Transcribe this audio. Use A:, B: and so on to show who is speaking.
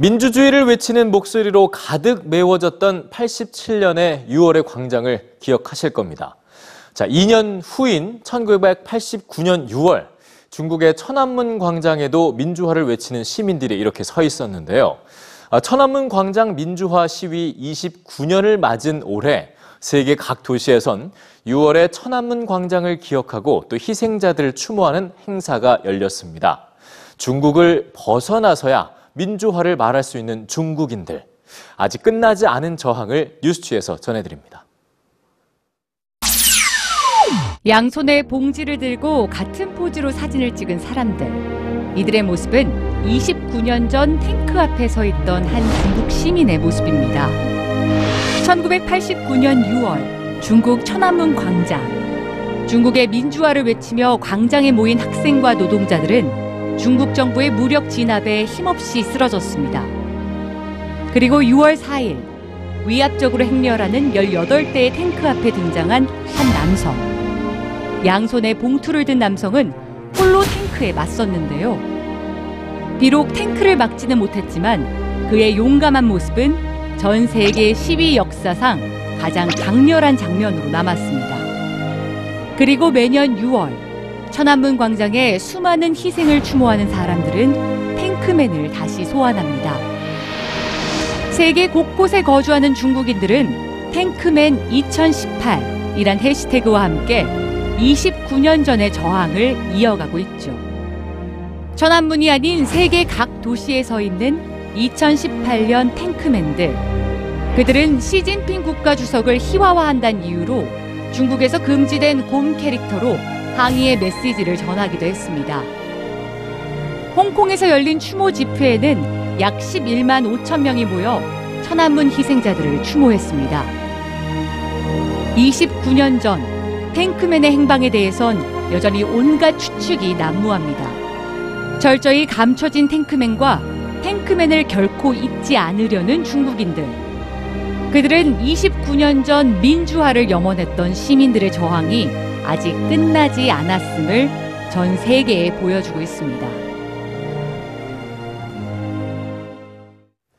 A: 민주주의를 외치는 목소리로 가득 메워졌던 87년의 6월의 광장을 기억하실 겁니다. 자, 2년 후인 1989년 6월 중국의 천안문 광장에도 민주화를 외치는 시민들이 이렇게 서 있었는데요. 아, 천안문 광장 민주화 시위 29년을 맞은 올해 세계 각 도시에선 6월의 천안문 광장을 기억하고 또 희생자들을 추모하는 행사가 열렸습니다. 중국을 벗어나서야 민주화를 말할 수 있는 중국인들. 아직 끝나지 않은 저항을 뉴스취에서 전해드립니다.
B: 양손에 봉지를 들고 같은 포즈로 사진을 찍은 사람들. 이들의 모습은 29년 전 탱크 앞에 서 있던 한 중국 시민의 모습입니다. 1989년 6월 중국 천안문 광장. 중국의 민주화를 외치며 광장에 모인 학생과 노동자들은 중국 정부의 무력 진압에 힘없이 쓰러졌습니다. 그리고 6월 4일 위압적으로 행렬하는 18대의 탱크 앞에 등장한 한 남성. 양손에 봉투를 든 남성은 홀로 탱크에 맞섰는데요. 비록 탱크를 막지는 못했지만 그의 용감한 모습은 전 세계 시위 역사상 가장 강렬한 장면으로 남았습니다. 그리고 매년 6월 천안문 광장에 수많은 희생을 추모하는 사람들은 탱크맨을 다시 소환합니다. 세계 곳곳에 거주하는 중국인들은 탱크맨 2018이란 해시태그와 함께 29년 전의 저항을 이어가고 있죠. 천안문이 아닌 세계 각 도시에 서 있는 2018년 탱크맨들. 그들은 시진핑 국가 주석을 희화화한다는 이유로 중국에서 금지된 곰 캐릭터로 항의의 메시지를 전하기도 했습니다. 홍콩에서 열린 추모 집회에는 약 11만 5천 명이 모여 천안문 희생자들을 추모했습니다. 29년 전 탱크맨의 행방에 대해선 여전히 온갖 추측이 난무합니다. 철저히 감춰진 탱크맨과 탱크맨을 결코 잊지 않으려는 중국인들. 그들은 29년 전 민주화를 염원했던 시민들의 저항이 아직 끝나지 않았음을 전 세계에 보여주고 있습니다.